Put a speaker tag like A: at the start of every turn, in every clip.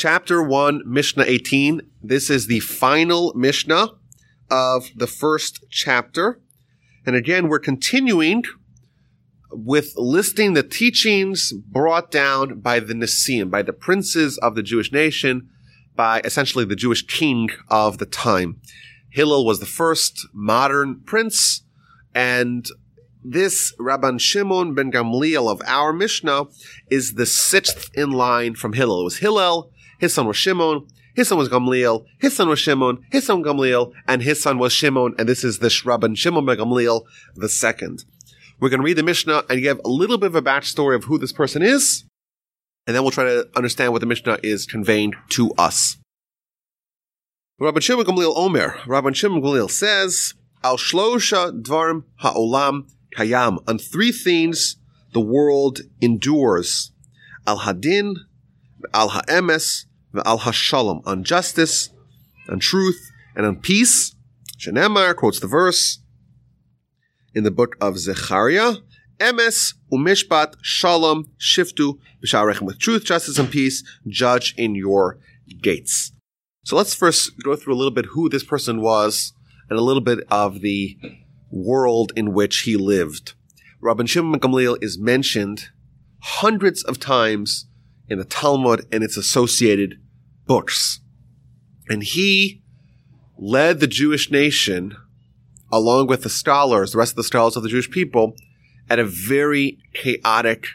A: chapter 1, Mishnah 18. This is the final Mishnah of the first chapter. And again, we're continuing with listing the teachings brought down by the Nisim, by the princes of the Jewish nation, by essentially the Jewish king of the time. Hillel was the first modern prince, and this Rabban Shimon ben Gamliel of our Mishnah is the sixth in line from Hillel. It was Hillel, his son was Shimon, his son was Gamliel, his son was Shimon, his son Gamliel, and his son was Shimon, and this is the Rabban Shimon ben Gamliel the second. We're going to read the Mishnah and give a little bit of a backstory of who this person is, and then we'll try to understand what the Mishnah is conveying to us. Rabban Shimon Gamliel Omer, Rabban Shimon Gamliel says, Al shlosha dvarim ha'olam kayam. On three things the world endures. Al hadin, al ha'emes, al hashalom. On justice, on truth, and on peace. Shenemar quotes the verse, in the book of Zechariah. Emes umishpat shalom shiftu b'sharechem with truth, justice, and peace. Judge in your gates. So let's first go through a little bit who this person was and a little bit of the world in which he lived. Rabban Shimon Gamliel is mentioned hundreds of times in the Talmud and its associated books. And he led the Jewish nation along with the scholars, the rest of the scholars of the Jewish people, at a very chaotic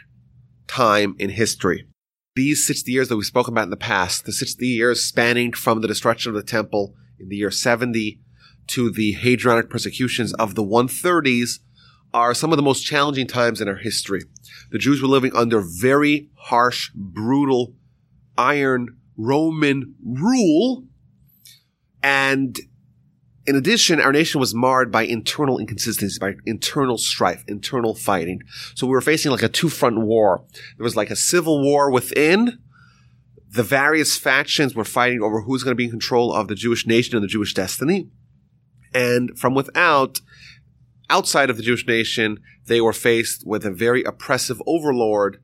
A: time in history. These 60 years that we've spoken about in the past, the 60 years spanning from the destruction of the temple in the year 70 to the Hadrianic persecutions of the 130s, are some of the most challenging times in our history. The Jews were living under very harsh, brutal, iron Roman rule, and in addition, our nation was marred by internal inconsistencies, by internal strife, internal fighting. So we were facing like a two front war. There was like a civil war within. The various factions were fighting over who's going to be in control of the Jewish nation and the Jewish destiny. And from without, outside of the Jewish nation, they were faced with a very oppressive overlord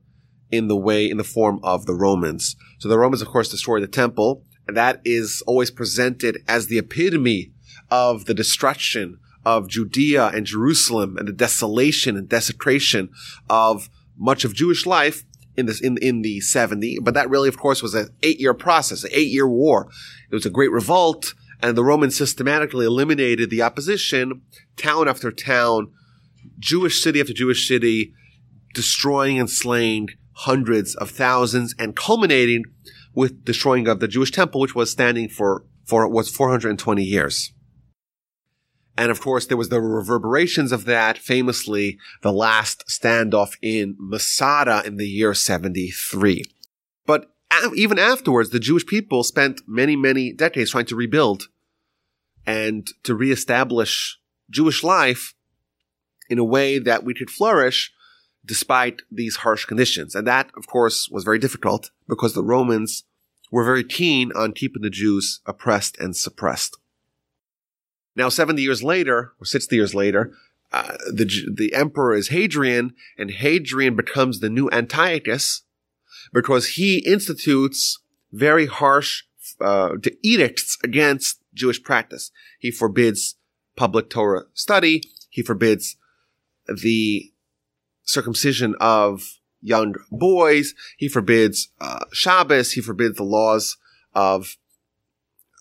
A: in the way, in the form of the Romans. So the Romans, of course, destroyed the temple. And that is always presented as the epitome of the destruction of Judea and Jerusalem and the desolation and desecration of much of Jewish life in this in in the 70 but that really of course was an 8 year process an 8 year war it was a great revolt and the Romans systematically eliminated the opposition town after town Jewish city after Jewish city destroying and slaying hundreds of thousands and culminating with destroying of the Jewish temple which was standing for for was 420 years and of course, there was the reverberations of that, famously the last standoff in Masada in the year 73. But even afterwards, the Jewish people spent many, many decades trying to rebuild and to reestablish Jewish life in a way that we could flourish despite these harsh conditions. And that, of course, was very difficult because the Romans were very keen on keeping the Jews oppressed and suppressed. Now, 70 years later, or 60 years later, uh, the, the emperor is Hadrian, and Hadrian becomes the new Antiochus because he institutes very harsh uh, edicts against Jewish practice. He forbids public Torah study. He forbids the circumcision of young boys. He forbids uh, Shabbos. He forbids the laws of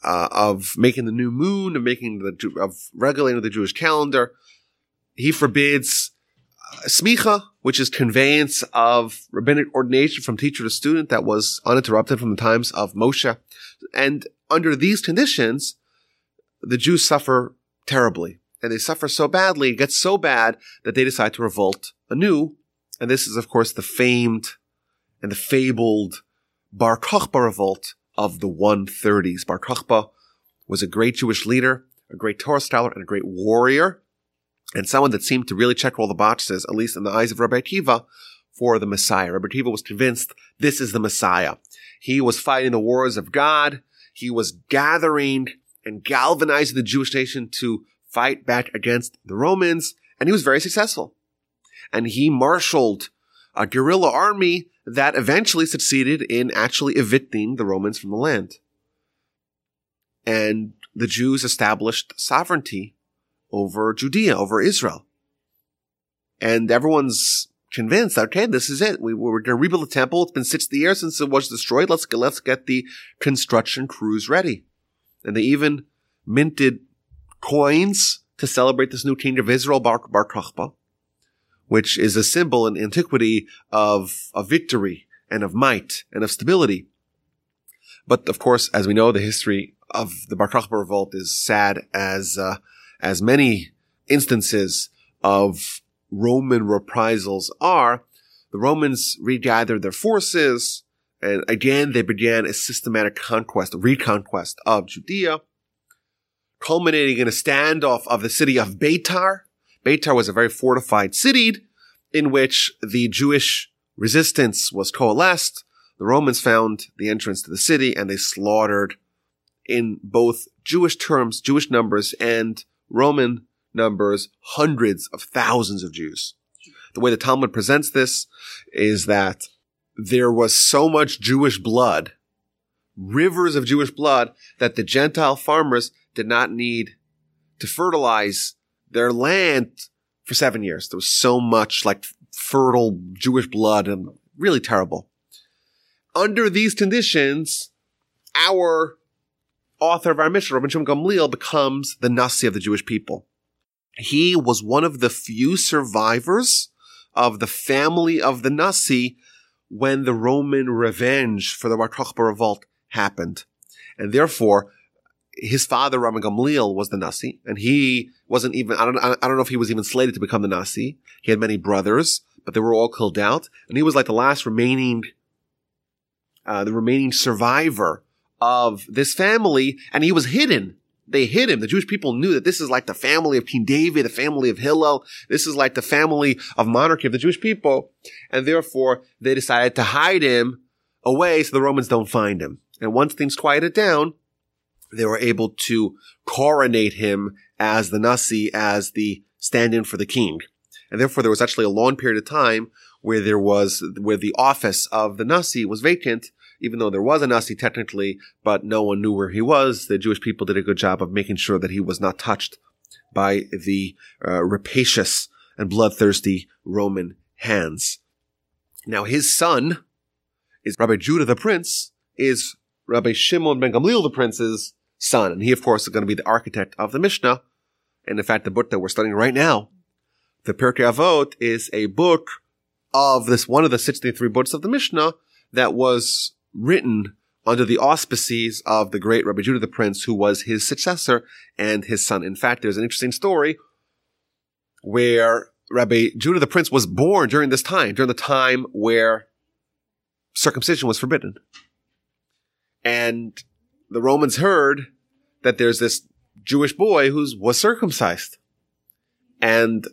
A: uh, of making the new moon, of making the of regulating the Jewish calendar. He forbids uh, smicha, which is conveyance of rabbinic ordination from teacher to student that was uninterrupted from the times of Moshe. And under these conditions, the Jews suffer terribly. And they suffer so badly, it gets so bad that they decide to revolt anew. And this is, of course, the famed and the fabled Bar Kokhba revolt of the 130s. Bar Kokhba was a great Jewish leader, a great Torah scholar, and a great warrior, and someone that seemed to really check all the boxes, at least in the eyes of Rabbi Akiva, for the Messiah. Rabbi Akiva was convinced this is the Messiah. He was fighting the wars of God. He was gathering and galvanized the Jewish nation to fight back against the Romans, and he was very successful. And he marshaled a guerrilla army that eventually succeeded in actually evicting the Romans from the land. And the Jews established sovereignty over Judea, over Israel. And everyone's convinced, okay, this is it. We, we're going to rebuild the temple. It's been 60 years since it was destroyed. Let's let's get the construction crews ready. And they even minted coins to celebrate this new king of Israel, Bar, Bar Kokhba, which is a symbol in antiquity of, of victory and of might and of stability. But of course, as we know, the history of the Bar Kokhba revolt is sad as, uh, as many instances of Roman reprisals are. The Romans regathered their forces, and again they began a systematic conquest, reconquest of Judea, culminating in a standoff of the city of Beitar. Beitar was a very fortified city in which the Jewish resistance was coalesced. The Romans found the entrance to the city and they slaughtered in both Jewish terms, Jewish numbers, and Roman numbers, hundreds of thousands of Jews. The way the Talmud presents this is that there was so much Jewish blood, rivers of Jewish blood, that the Gentile farmers did not need to fertilize their land for seven years. There was so much like fertile Jewish blood and really terrible. Under these conditions, our author of our Mishnah, Rabbi Shimon Gamliel, becomes the Nasi of the Jewish people. He was one of the few survivors of the family of the Nasi when the Roman revenge for the Bar revolt happened. And therefore, his father, Rabbi Gamliel, was the Nasi, and he wasn't even, I don't, I don't know if he was even slated to become the Nasi. He had many brothers, but they were all killed out, and he was like the last remaining, uh, the remaining survivor of this family, and he was hidden. They hid him. The Jewish people knew that this is like the family of King David, the family of Hillel. This is like the family of monarchy of the Jewish people. And therefore, they decided to hide him away so the Romans don't find him. And once things quieted down, they were able to coronate him as the Nasi, as the stand-in for the king. And therefore there was actually a long period of time where there was, where the office of the Nasi was vacant, even though there was a Nasi technically, but no one knew where he was. The Jewish people did a good job of making sure that he was not touched by the uh, rapacious and bloodthirsty Roman hands. Now his son is Rabbi Judah the prince, is Rabbi Shimon ben Gamliel the prince's son. And he, of course, is going to be the architect of the Mishnah. And in fact, the book that we're studying right now, the Pirkei Avot, is a book of this one of the 63 books of the Mishnah that was written under the auspices of the great Rabbi Judah the Prince, who was his successor and his son. In fact, there's an interesting story where Rabbi Judah the Prince was born during this time, during the time where circumcision was forbidden. And the Romans heard that there's this Jewish boy who was circumcised. And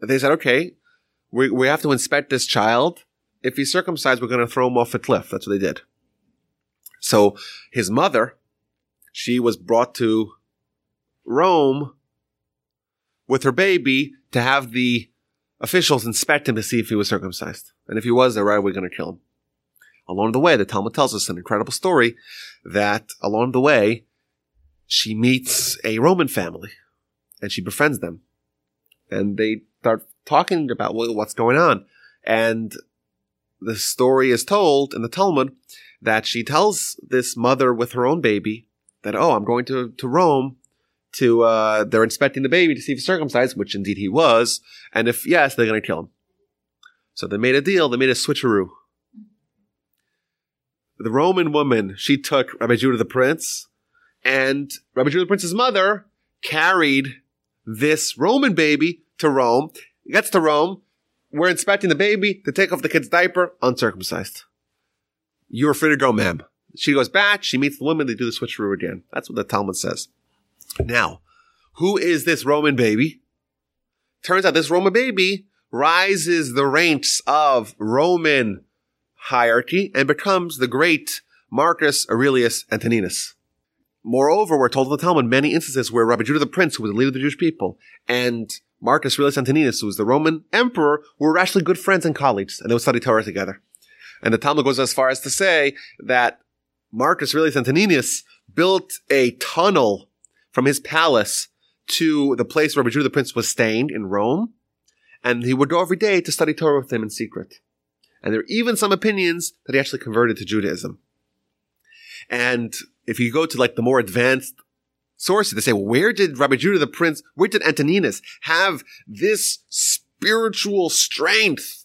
A: they said, okay, we, we have to inspect this child. If he's circumcised, we're going to throw him off a cliff. That's what they did. So his mother, she was brought to Rome with her baby to have the officials inspect him to see if he was circumcised. And if he was, they're right, we're going to kill him. Along the way, the Talmud tells us an incredible story that along the way, she meets a Roman family and she befriends them. And they start talking about what's going on. And the story is told in the Talmud that she tells this mother with her own baby that, oh, I'm going to, to Rome to, uh, they're inspecting the baby to see if he's circumcised, which indeed he was. And if yes, they're going to kill him. So they made a deal. They made a switcheroo. The Roman woman, she took Rabbi Judah the Prince and Rabbi Judah the Prince's mother carried this Roman baby to Rome. gets to Rome. We're inspecting the baby to take off the kid's diaper, uncircumcised. You're free to go, ma'am. She goes back. She meets the woman. They do the switcheroo again. That's what the Talmud says. Now, who is this Roman baby? Turns out this Roman baby rises the ranks of Roman hierarchy and becomes the great Marcus Aurelius Antoninus. Moreover, we're told in the Talmud many instances where Rabbi Judah the Prince, who was the leader of the Jewish people, and Marcus Aurelius Antoninus, who was the Roman emperor, were actually good friends and colleagues, and they would study Torah together. And the Talmud goes as far as to say that Marcus Aurelius Antoninus built a tunnel from his palace to the place where Rabbi Judah the Prince was staying in Rome. And he would go every day to study Torah with him in secret. And there are even some opinions that he actually converted to Judaism. And if you go to like the more advanced sources, they say, well, where did Rabbi Judah the Prince, where did Antoninus have this spiritual strength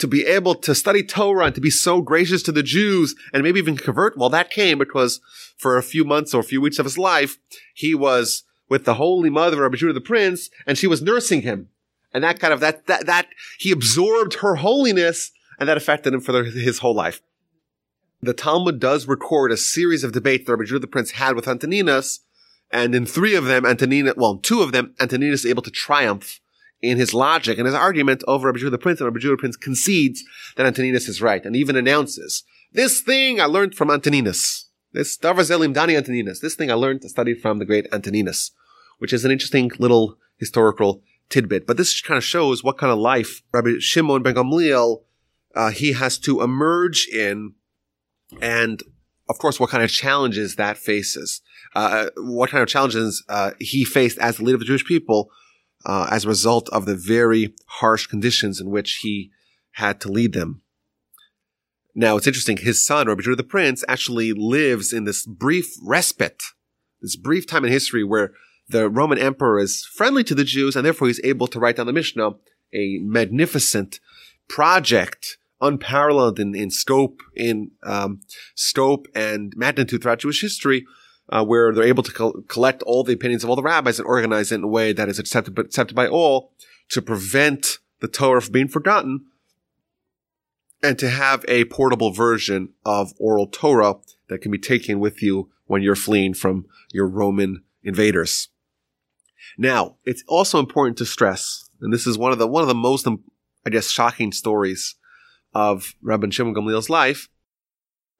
A: to be able to study Torah and to be so gracious to the Jews and maybe even convert? Well, that came because for a few months or a few weeks of his life, he was with the Holy Mother of Judah the Prince and she was nursing him. And that kind of, that, that, that, he absorbed her holiness and that affected him for the, his whole life. The Talmud does record a series of debates that Rabbi Judah the Prince had with Antoninus, and in three of them, Antoninus, well, two of them, Antoninus is able to triumph in his logic and his argument over Rabbi Judah the Prince, and Rabbi Judah the Prince concedes that Antoninus is right, and even announces, this thing I learned from Antoninus. This Davazelim Dani Antoninus. This thing I learned to study from the great Antoninus, which is an interesting little historical tidbit. But this kind of shows what kind of life Rabbi Shimon ben Gamliel uh, he has to emerge in, and of course, what kind of challenges that faces. Uh, what kind of challenges uh, he faced as the leader of the Jewish people uh, as a result of the very harsh conditions in which he had to lead them. Now, it's interesting. His son, Rabbi Judah the Prince, actually lives in this brief respite, this brief time in history where the Roman emperor is friendly to the Jews, and therefore he's able to write down the Mishnah, a magnificent project unparalleled in, in scope, in um, scope and magnitude throughout Jewish history, uh, where they're able to co- collect all the opinions of all the rabbis and organize it in a way that is accepted, accepted by all to prevent the Torah from being forgotten and to have a portable version of oral Torah that can be taken with you when you're fleeing from your Roman invaders. Now, it's also important to stress, and this is one of the one of the most, I guess, shocking stories of Rabbi Shimon Gamliel's life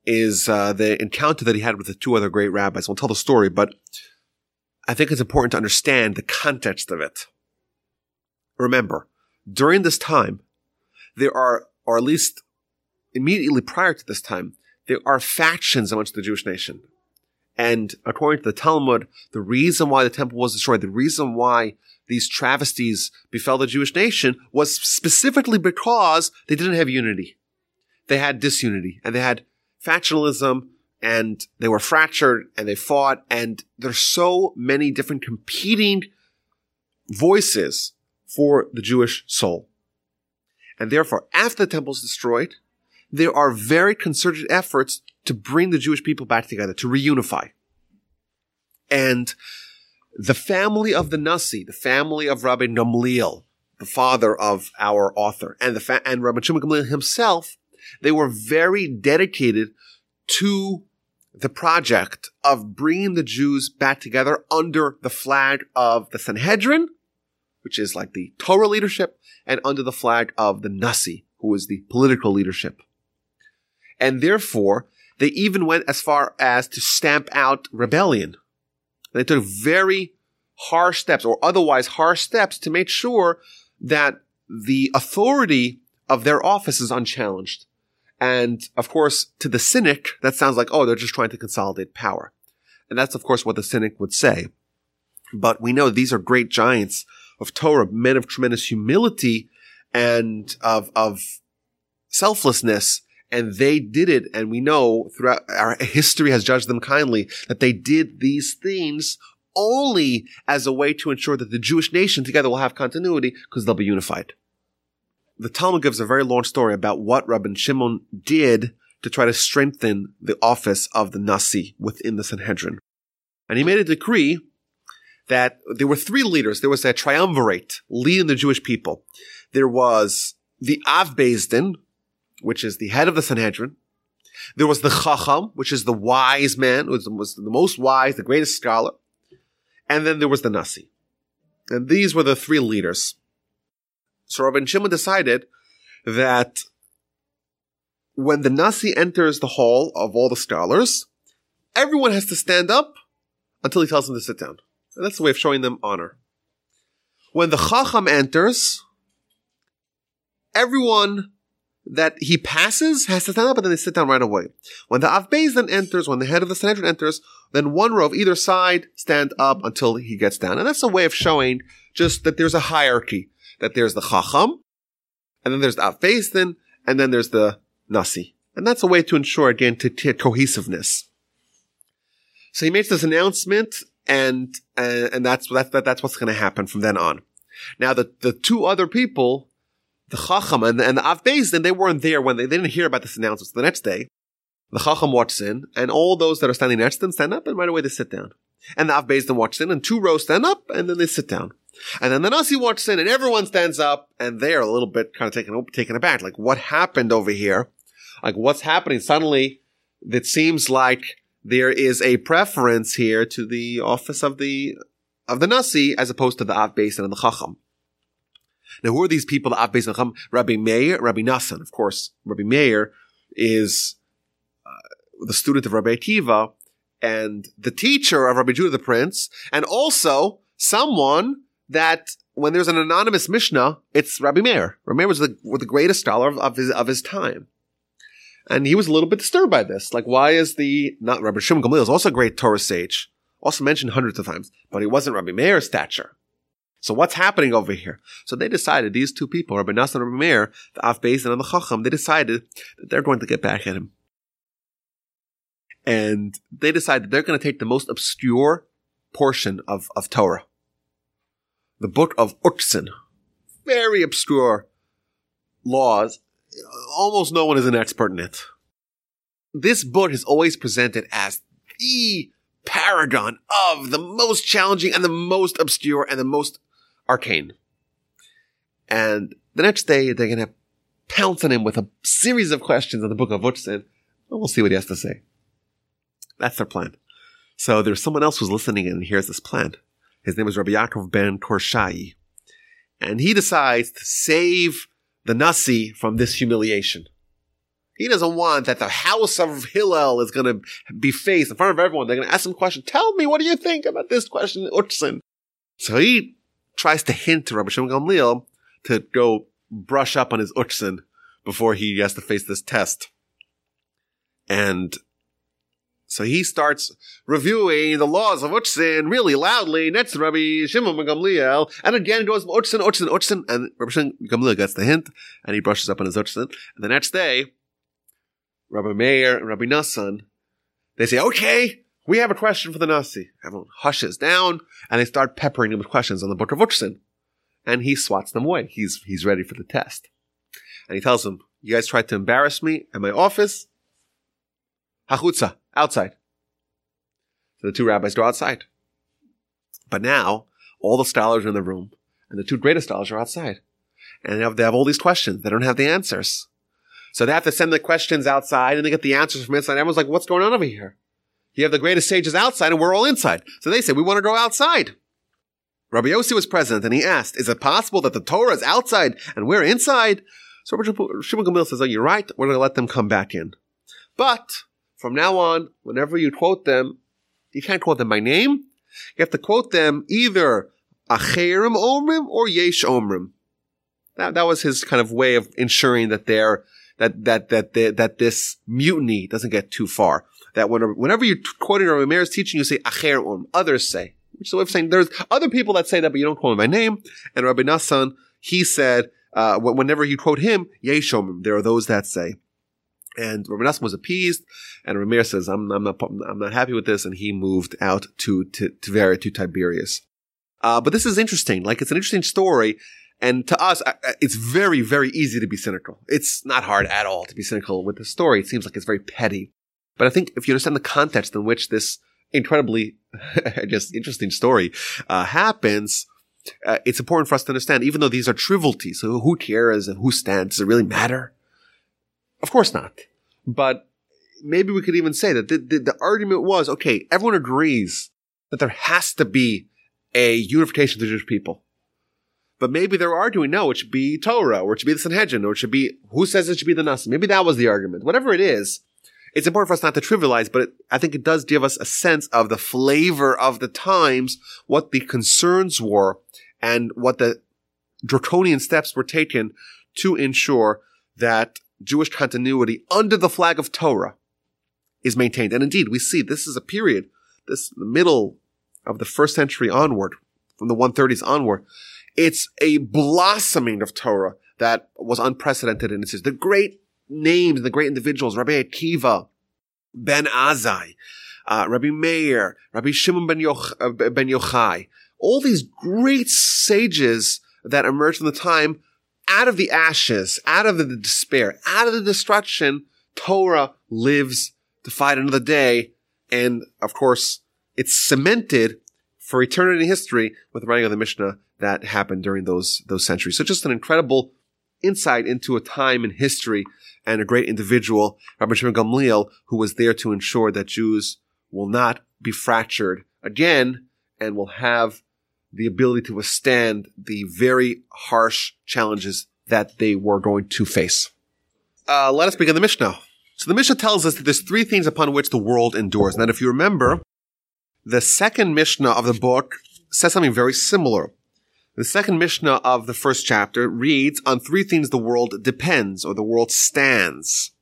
A: is uh, the encounter that he had with the two other great rabbis. We'll tell the story, but I think it's important to understand the context of it. Remember, during this time, there are, or at least immediately prior to this time, there are factions amongst the Jewish nation. And according to the Talmud, the reason why the temple was destroyed, the reason why these travesties befell the Jewish nation was specifically because they didn't have unity. They had disunity and they had factionalism and they were fractured and they fought and there's so many different competing voices for the Jewish soul. And therefore, after the temple is destroyed, there are very concerted efforts to bring the Jewish people back together, to reunify. And the family of the Nasi, the family of Rabbi Gamliel, the father of our author, and the fa- and Rabbi Shimon Gamliel himself, they were very dedicated to the project of bringing the Jews back together under the flag of the Sanhedrin, which is like the Torah leadership, and under the flag of the Nasi, who is the political leadership. And therefore, they even went as far as to stamp out rebellion they took very harsh steps or otherwise harsh steps to make sure that the authority of their office is unchallenged. And of course, to the cynic, that sounds like, oh, they're just trying to consolidate power. And that's of course what the cynic would say. But we know these are great giants of Torah, men of tremendous humility and of, of selflessness and they did it. And we know throughout our history has judged them kindly that they did these things only as a way to ensure that the Jewish nation together will have continuity because they'll be unified. The Talmud gives a very long story about what Rabbi Shimon did to try to strengthen the office of the Nasi within the Sanhedrin. And he made a decree that there were three leaders. There was a triumvirate leading the Jewish people. There was the Av Din, which is the head of the Sanhedrin. There was the Chacham, which is the wise man, who was the most wise, the greatest scholar. And then there was the Nasi. And these were the three leaders. So Rabbi Shimon decided that when the Nasi enters the hall of all the scholars, everyone has to stand up until he tells them to sit down. And that's the way of showing them honor. When the Chacham enters, everyone that he passes has to stand up and then they sit down right away. When the Av Beis Din enters, when the head of the Sanhedrin enters, then one row of either side stand up until he gets down. And that's a way of showing just that there's a hierarchy, that there's the Chacham, and then there's the then, and then there's the Nasi. And that's a way to ensure, again, to, to cohesiveness. So he makes this announcement, and uh, and that's that's that's what's going to happen from then on. Now the the two other people, the Chacham and, and the Av Beis, then they weren't there when they, they didn't hear about this announcement. So the next day, the Chacham walks in, and all those that are standing next to them stand up, and right away they sit down. And the Av Din walks in, and two rows stand up, and then they sit down. And then the Nasi walks in, and everyone stands up, and they're a little bit kind of taken taken aback, like what happened over here? Like what's happening? Suddenly, it seems like there is a preference here to the office of the of the Nasi as opposed to the Av and the Chacham. Now, who are these people, the Av and Chacham? Rabbi Meir, Rabbi Nassan. Of course, Rabbi Meir is uh, the student of Rabbi Akiva and the teacher of Rabbi Judah the Prince, and also someone that when there's an anonymous Mishnah, it's Rabbi Meir. Rabbi Meir was the, was the greatest scholar of, of, his, of his time. And he was a little bit disturbed by this. Like, why is the, not Rabbi Shimon Gamliel is also a great Torah sage, also mentioned hundreds of times, but he wasn't Rabbi Meir's stature. So what's happening over here? So they decided, these two people, Rabbi Nassan and Rabbi Meir, the Beis and the Chacham, they decided that they're going to get back at him. And they decide that they're going to take the most obscure portion of, of Torah. The book of Uktzin. Very obscure laws almost no one is an expert in it. This book is always presented as the paragon of the most challenging and the most obscure and the most arcane. And the next day, they're going to pounce on him with a series of questions on the book of Uktzin, and we'll see what he has to say. That's their plan. So there's someone else who's listening and hears this plan. His name is Rabbi Yaakov ben Korshai. And he decides to save the Nasi from this humiliation. He doesn't want that the house of Hillel is going to be faced in front of everyone. They're going to ask him questions. Tell me, what do you think about this question, Uktzin? So he tries to hint to Rabbi Shimon Gamliel to go brush up on his Uktzin before he has to face this test. And so he starts reviewing the laws of Uktzin really loudly next Rabbi Shimon Gamliel, and again goes Uktzin, Uktzin, Uktzin, and Rabbi Shimon Gamliel gets the hint, and he brushes up on his Uktzin. And the next day, Rabbi Meir and Rabbi Nassan, they say, okay, we have a question for the Nasi. Everyone hushes down, and they start peppering him with questions on the book of Uktzin. And he swats them away. He's, he's ready for the test. And he tells them, you guys tried to embarrass me at my office. Hachutza outside. So the two rabbis go outside. But now, all the scholars are in the room, and the two greatest scholars are outside. And they have, they have all these questions. They don't have the answers. So they have to send the questions outside, and they get the answers from inside. Everyone's like, what's going on over here? You have the greatest sages outside, and we're all inside. So they say, we want to go outside. Rabbi Yossi was present, and he asked, is it possible that the Torah is outside, and we're inside? So Rabbi Shimon Gamliel says, oh, you're right. We're going to let them come back in. But from now on, whenever you quote them, you can't quote them by name. You have to quote them either Acherim Omrim or Yesh Omrim. That, that was his kind of way of ensuring that they're, that, that, that, that, that this mutiny doesn't get too far. That whenever, whenever you're quoting Rabbi Meir's teaching, you say Acher Omrim. Others say. Which is a way of saying there's other people that say that, but you don't quote them by name. And Rabbi Nassan, he said, uh, whenever you quote him, Yesh Omrim. There are those that say. And Nassim was appeased, and Ramir says, I'm, I'm, not, I'm not happy with this, and he moved out to, to, to, to Tiberias. Uh, but this is interesting. Like, it's an interesting story, and to us, it's very, very easy to be cynical. It's not hard at all to be cynical with the story. It seems like it's very petty. But I think if you understand the context in which this incredibly, just interesting story, uh, happens, uh, it's important for us to understand, even though these are trivialities. So who cares and who stands? Does it really matter? Of course not. But maybe we could even say that the, the, the, argument was, okay, everyone agrees that there has to be a unification of the Jewish people. But maybe they're arguing, no, it should be Torah, or it should be the Sanhedrin, or it should be, who says it should be the Nasi? Maybe that was the argument. Whatever it is, it's important for us not to trivialize, but it, I think it does give us a sense of the flavor of the times, what the concerns were, and what the draconian steps were taken to ensure that Jewish continuity under the flag of Torah is maintained. And indeed, we see this is a period, this the middle of the first century onward, from the 130s onward. It's a blossoming of Torah that was unprecedented in its history. The great names, the great individuals, Rabbi Akiva, Ben Azai, uh, Rabbi Meir, Rabbi Shimon ben, Yoch, uh, ben Yochai, all these great sages that emerged from the time out of the ashes, out of the despair, out of the destruction, Torah lives to fight another day. And of course, it's cemented for eternity in history with the writing of the Mishnah that happened during those, those centuries. So just an incredible insight into a time in history and a great individual, Rabbi Shimon Gamliel, who was there to ensure that Jews will not be fractured again and will have the ability to withstand the very harsh challenges that they were going to face. Uh, let us begin the Mishnah. So the Mishnah tells us that there's three things upon which the world endures. And if you remember, the second Mishnah of the book says something very similar. The second Mishnah of the first chapter reads on three things the world depends or the world stands.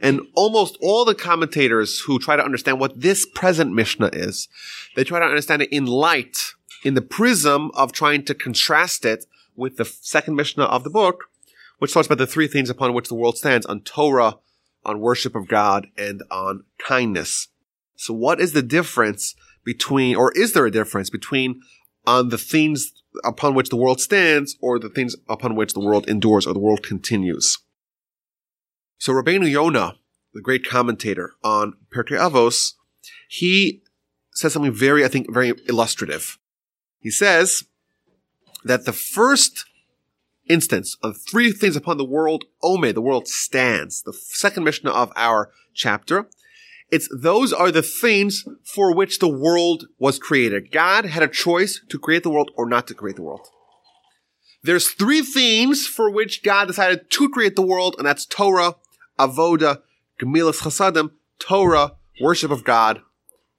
A: And almost all the commentators who try to understand what this present Mishnah is, they try to understand it in light, in the prism of trying to contrast it with the second Mishnah of the book, which talks about the three things upon which the world stands on Torah, on worship of God, and on kindness. So what is the difference between, or is there a difference between on the things upon which the world stands or the things upon which the world endures or the world continues? So Rabbeinu Yonah, the great commentator on Pirkei Avos, he says something very, I think, very illustrative. He says that the first instance of three things upon the world, Ome, the world stands, the second Mishnah of our chapter, it's those are the things for which the world was created. God had a choice to create the world or not to create the world. There's three things for which God decided to create the world, and that's Torah, avoda, gemilas chasadim, Torah, worship of God,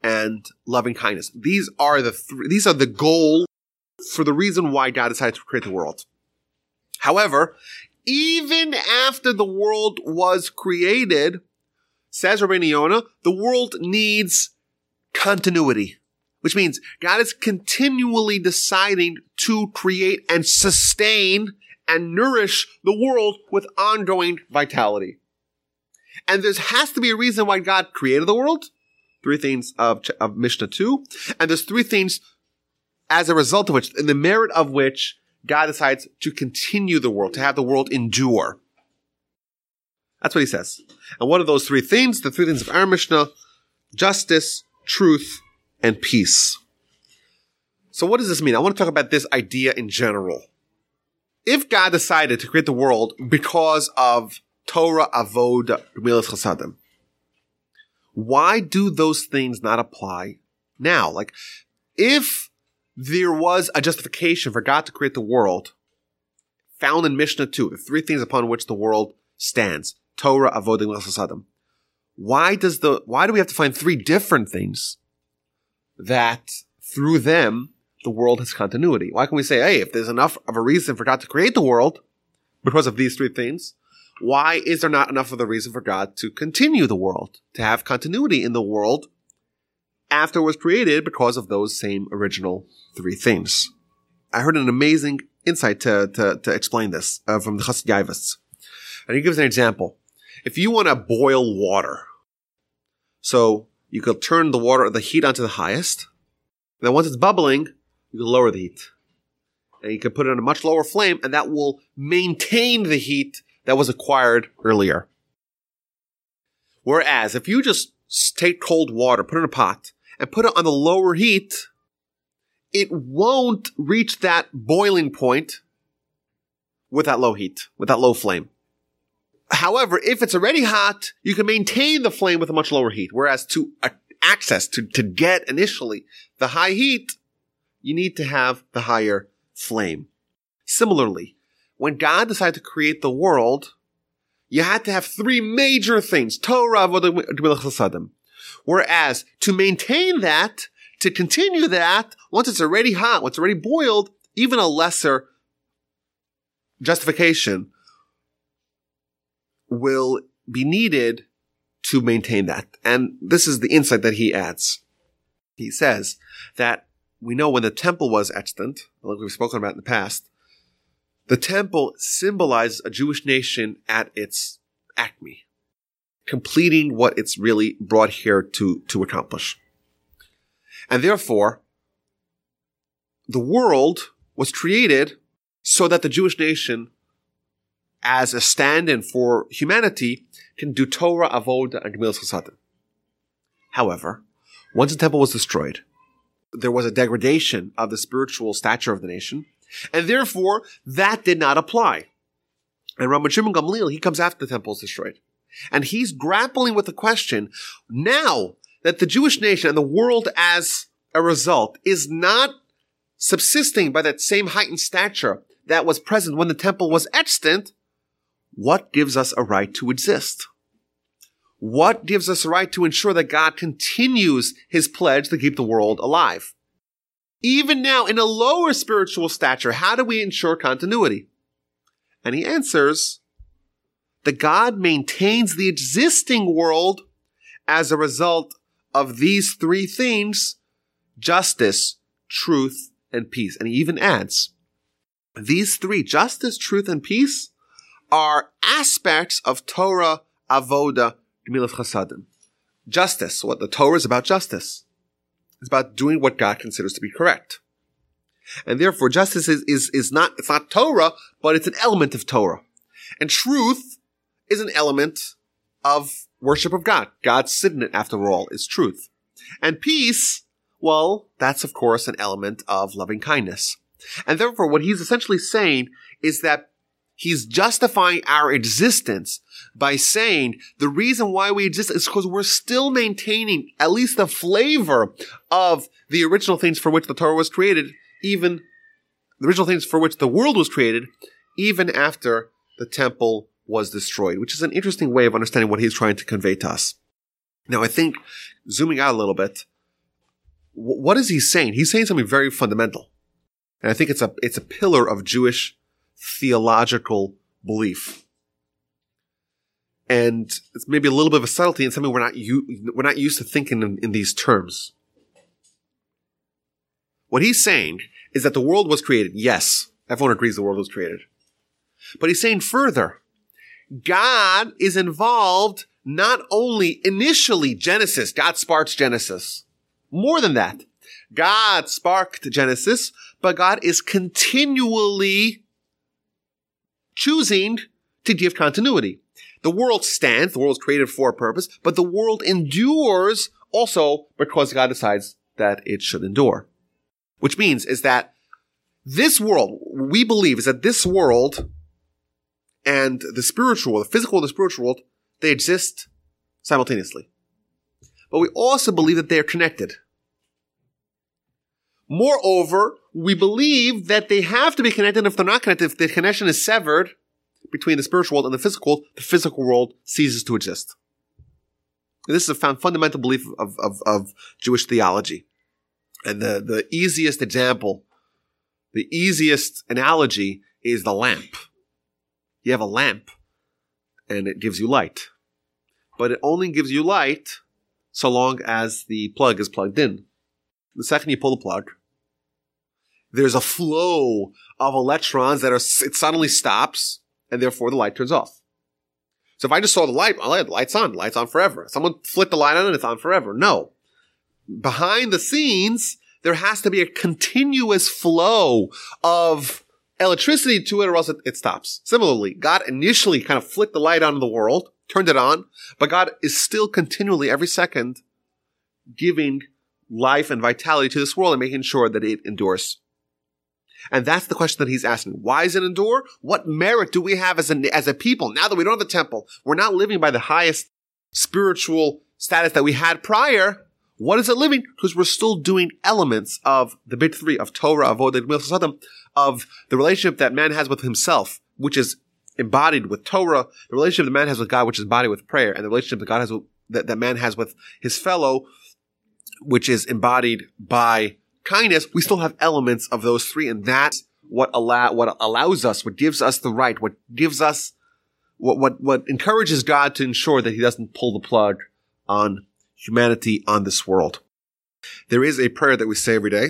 A: and loving kindness. These are the three, these are the goal for the reason why God decided to create the world. However, even after the world was created, says Rabbi Yonah, the world needs continuity, which means God is continually deciding to create and sustain and nourish the world with ongoing vitality. And there has to be a reason why God created the world. Three things of, of Mishnah 2. And there's three things as a result of which, in the merit of which, God decides to continue the world, to have the world endure. That's what he says. And what are those three things? The three things of our Mishnah, justice, truth, and peace. So what does this mean? I want to talk about this idea in general. If God decided to create the world because of Torah, Avodah, Gemilas Chasadim. Why do those things not apply now? Like, if there was a justification for God to create the world, found in Mishnah 2, the three things upon which the world stands, Torah, Avodah, and Chasadim. Why does the, why do we have to find three different things that through them the world has continuity? Why can we say, hey, if there's enough of a reason for God to create the world because of these three things, why is there not enough of a reason for God to continue the world, to have continuity in the world after it was created because of those same original three things? I heard an amazing insight to, to, to explain this uh, from the Chassid. And he gives an example. If you want to boil water, so you could turn the water, the heat onto the highest, then once it's bubbling, you can lower the heat. And you can put it on a much lower flame, and that will maintain the heat that was acquired earlier. Whereas if you just take cold water, put it in a pot, and put it on the lower heat, it won't reach that boiling point with that low heat, with that low flame. However, if it's already hot, you can maintain the flame with a much lower heat. Whereas to access, to, to get initially the high heat, you need to have the higher flame. Similarly, when God decided to create the world, you had to have three major things. Torah, Whereas to maintain that, to continue that, once it's already hot, once it's already boiled, even a lesser justification will be needed to maintain that. And this is the insight that he adds. He says that we know when the temple was extant, like we've spoken about in the past, the temple symbolizes a Jewish nation at its acme, completing what it's really brought here to, to accomplish. And therefore, the world was created so that the Jewish nation, as a stand-in for humanity, can do Torah, Avodah, and Gemilas Chasadim. However, once the temple was destroyed, there was a degradation of the spiritual stature of the nation, and therefore that did not apply. And Rabbi Shimon Gamliel, he comes after the temple is destroyed. And he's grappling with the question, now that the Jewish nation and the world as a result is not subsisting by that same heightened stature that was present when the temple was extant, what gives us a right to exist? What gives us a right to ensure that God continues his pledge to keep the world alive? Even now, in a lower spiritual stature, how do we ensure continuity? And he answers that God maintains the existing world as a result of these three things justice, truth, and peace. And he even adds, these three, justice, truth, and peace, are aspects of Torah, Avoda, Gemilas Chasadim. Justice, what the Torah is about justice. It's about doing what God considers to be correct. And therefore, justice is, is, is not, it's not Torah, but it's an element of Torah. And truth is an element of worship of God. God's signet, after all, is truth. And peace, well, that's of course an element of loving kindness. And therefore, what he's essentially saying is that he's justifying our existence by saying the reason why we exist is because we're still maintaining at least the flavor of the original things for which the Torah was created, even the original things for which the world was created, even after the temple was destroyed, which is an interesting way of understanding what he's trying to convey to us. Now, I think zooming out a little bit, what is he saying? He's saying something very fundamental. And I think it's a, it's a pillar of Jewish theological belief. And it's maybe a little bit of a subtlety and something we're not, u- we're not used to thinking in, in these terms. What he's saying is that the world was created. Yes, everyone agrees the world was created. But he's saying further, God is involved not only initially Genesis, God sparks Genesis. More than that, God sparked Genesis, but God is continually choosing to give continuity. The world stands, the world is created for a purpose, but the world endures also because God decides that it should endure. Which means is that this world, we believe is that this world and the spiritual, the physical and the spiritual world, they exist simultaneously. But we also believe that they are connected. Moreover, we believe that they have to be connected. If they're not connected, if the connection is severed between the spiritual world and the physical world, the physical world ceases to exist. And this is a fundamental belief of, of, of Jewish theology. And the, the easiest example, the easiest analogy is the lamp. You have a lamp and it gives you light. But it only gives you light so long as the plug is plugged in. The second you pull the plug, there's a flow of electrons that are, it suddenly stops and therefore the light turns off. So if I just saw the light, light's on, light's on forever. Someone flicked the light on and it's on forever. No. Behind the scenes, there has to be a continuous flow of electricity to it or else it, it stops. Similarly, God initially kind of flicked the light on to the world, turned it on, but God is still continually every second giving life and vitality to this world and making sure that it endures. And that's the question that he's asking. Why does it endure? What merit do we have as a, as a people now that we don't have the temple? We're not living by the highest spiritual status that we had prior. What is it living? Because we're still doing elements of the big three of Torah, Avodah, Mitzvah, of the relationship that man has with himself, which is embodied with Torah, the relationship that man has with God, which is embodied with prayer, and the relationship that God has with, that, that man has with his fellow, which is embodied by kindness, we still have elements of those three, and that's what allow what allows us, what gives us the right, what gives us, what, what, what encourages God to ensure that he doesn't pull the plug on humanity on this world. There is a prayer that we say every day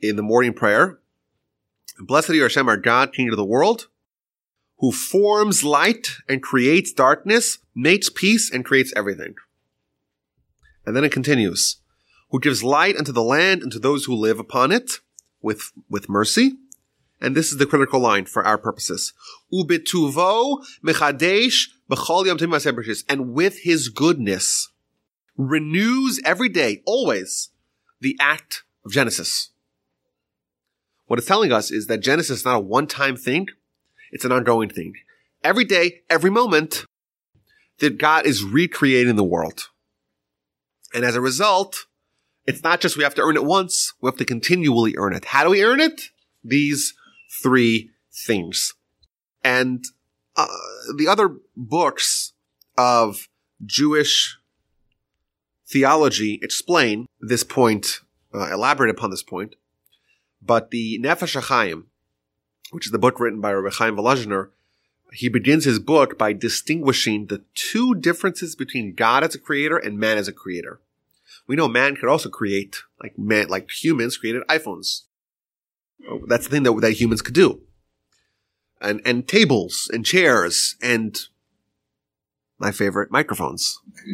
A: in the morning prayer. Blessed are Hashem, our God, King of the world, who forms light and creates darkness, makes peace and creates everything. And then it continues, who gives light unto the land and to those who live upon it with, with mercy. And this is the critical line for our purposes. And with his goodness renews every day, always, the act of Genesis. What it's telling us is that Genesis is not a one-time thing. It's an ongoing thing. Every day, every moment, that God is recreating the world. And as a result, it's not just we have to earn it once, we have to continually earn it. How do we earn it? These three things. And uh, the other books of Jewish theology explain this point, uh, elaborate upon this point. But the Nefesh HaChaim, which is the book written by Rabbi Chaim Volozhiner, he begins his book by distinguishing the two differences between God as a creator and man as a creator. We know man could also create, like man, like humans created iPhones. Oh, that's the thing that, that humans could do. And, and tables and chairs and my favorite microphones.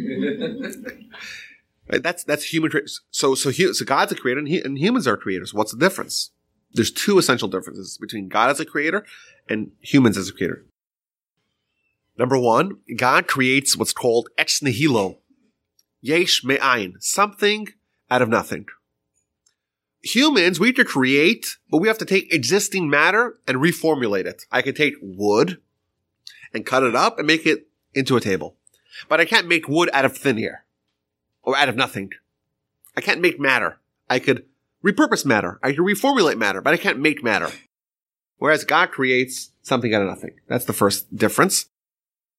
A: right? That's, that's human. So, so, so God's a creator and, he, and humans are creators. What's the difference? There's two essential differences between God as a creator and humans as a creator. Number one, God creates what's called ex nihilo, yesh me'ayin, something out of nothing. Humans, we could create, but we have to take existing matter and reformulate it. I can take wood and cut it up and make it into a table. But I can't make wood out of thin air or out of nothing. I can't make matter. I could repurpose matter. I could reformulate matter, but I can't make matter. Whereas God creates something out of nothing. That's the first difference.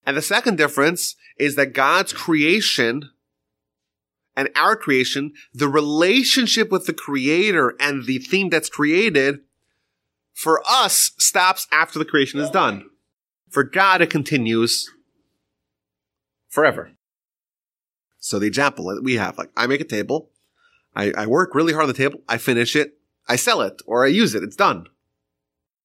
A: And the second difference is that God's creation and our creation, the relationship with the creator and the thing that's created for us stops after the creation is done. For God, it continues forever. So the example that we have, like I make a table, I, I work really hard on the table, I finish it, I sell it, or I use it, it's done.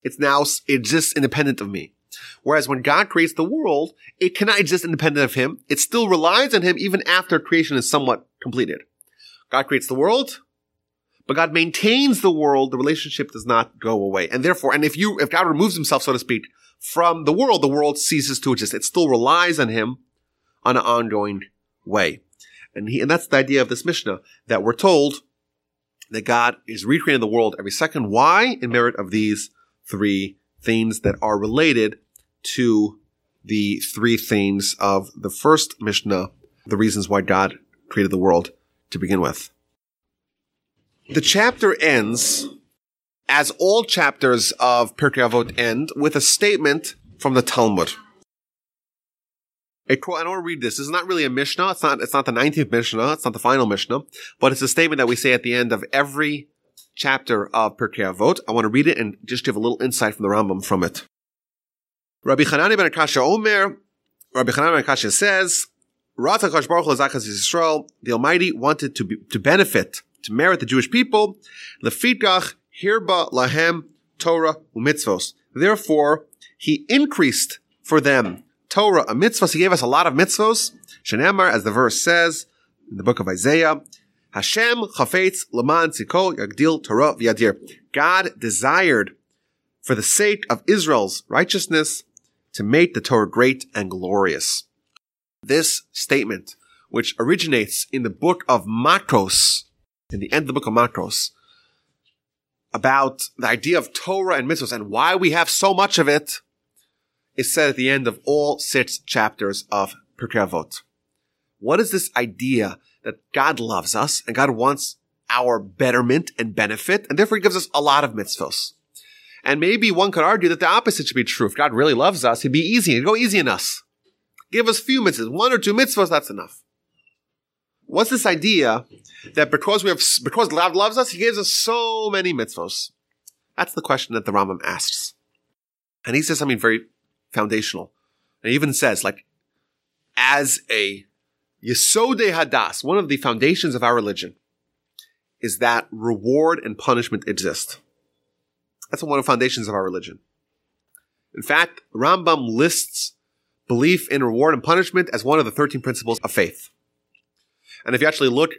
A: It's now, it exists independent of me. Whereas when God creates the world, it cannot exist independent of Him. It still relies on Him even after creation is somewhat completed. God creates the world, but God maintains the world. The relationship does not go away. And therefore, and if you, if God removes himself, so to speak, from the world, the world ceases to exist. It still relies on Him on an ongoing way. And he, and that's the idea of this Mishnah that we're told that God is recreating the world every second. Why? In merit of these three things that are related to the three things of the first Mishnah, the reasons why God created the world to begin with. The chapter ends, as all chapters of Pirkei Avot end, with a statement from the Talmud a quote. I don't want to read this. This is not really a Mishnah. It's not. It's not the nineteenth Mishnah. It's not the final Mishnah, but it's a statement that we say at the end of every chapter of Pirkei Avot. I want to read it and just give a little insight from the Rambam from it. Rabbi Hanani ben Akasha Omer. Rabbi Hanani ben Akasha says, "Rata Baruch Yisrael. The Almighty wanted to be, to benefit, to merit the Jewish people. Lefitgach hirba lahem Torah umitzvos. Therefore, He increased for them Torah, a. He gave us a lot of mitzvos. Shenemar, as the verse says in the book of Isaiah, Hashem chafetz laman tzikol yagdil Torah v'yadir. God desired for the sake of Israel's righteousness to make the Torah great and glorious. This statement, which originates in the book of Makos, in the end of the book of Makos, about the idea of Torah and mitzvahs and why we have so much of it, is said at the end of all six chapters of Pirkei Avot. What is this idea that God loves us and God wants our betterment and benefit, and therefore He gives us a lot of mitzvahs? And maybe one could argue that the opposite should be true. If God really loves us, He'd be easy. He'd go easy on us. Give us few mitzvahs, one or two mitzvahs, that's enough. What's this idea that because we have, because God loves us, He gives us so many mitzvahs? That's the question that the Rambam asks. And he says something very foundational. And it even says, like, as a Yesode Hadas, one of the foundations of our religion, is that reward and punishment exist. That's one of the foundations of our religion. In fact, Rambam lists belief in reward and punishment as one of the 13 principles of faith. And if you actually look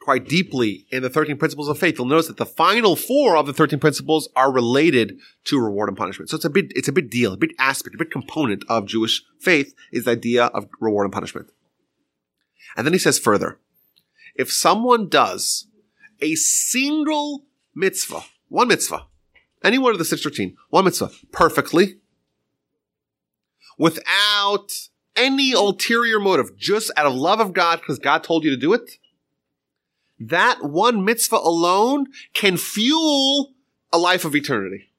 A: quite deeply in the 13 principles of faith, you'll notice that the final four of the 13 principles are related to reward and punishment. So it's a big, it's a big deal, a big aspect, a big component of Jewish faith is the idea of reward and punishment. And then he says further, if someone does a single mitzvah, one mitzvah, any one of the 613, one mitzvah, perfectly, without any ulterior motive, just out of love of God, because God told you to do it, that one mitzvah alone can fuel a life of eternity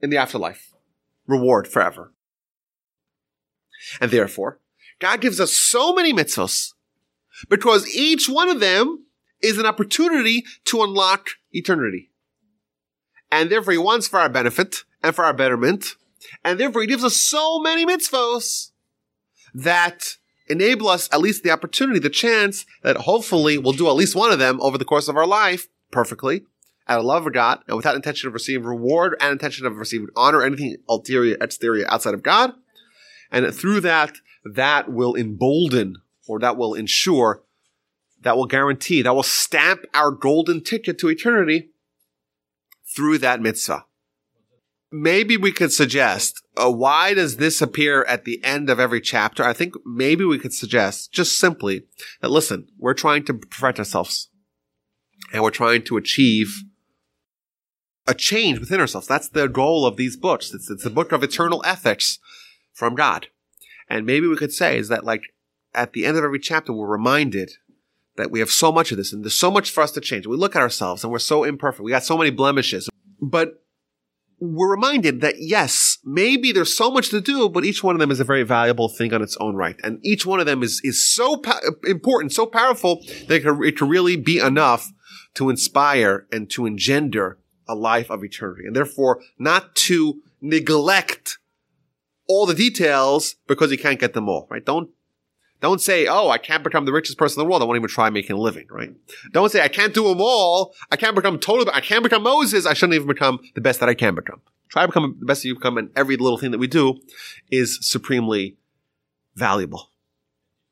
A: in the afterlife. Reward forever. And therefore, God gives us so many mitzvahs because each one of them is an opportunity to unlock eternity. And therefore he wants for our benefit and for our betterment. And therefore he gives us so many mitzvahs that enable us at least the opportunity, the chance that hopefully we'll do at least one of them over the course of our life perfectly out of love of God and without intention of receiving reward and intention of receiving honor anything ulterior, exterior outside of God. And through that, that will embolden or that will ensure, that will guarantee, that will stamp our golden ticket to eternity through that mitzvah maybe we could suggest uh, why does this appear at the end of every chapter? I think maybe we could suggest just simply that listen, we're trying to perfect ourselves and we're trying to achieve a change within ourselves. That's the goal of these books. It's, it's a book of eternal ethics from God. And maybe we could say is that like at the end of every chapter, we're reminded that we have so much of this and there's so much for us to change. We look at ourselves and we're so imperfect. We got so many blemishes, but we're reminded that yes, maybe there's so much to do, but each one of them is a very valuable thing on its own right. And each one of them is, is so pa- important, so powerful that it can, it can really be enough to inspire and to engender a life of eternity. And therefore, not to neglect all the details because you can't get them all, right? Don't don't say, oh, I can't become the richest person in the world. I won't even try making a living, right? Don't say, I can't do them all. I can't become totally, I can't become Moses. I shouldn't even become the best that I can become. Try to become the best that you become and every little thing that we do is supremely valuable.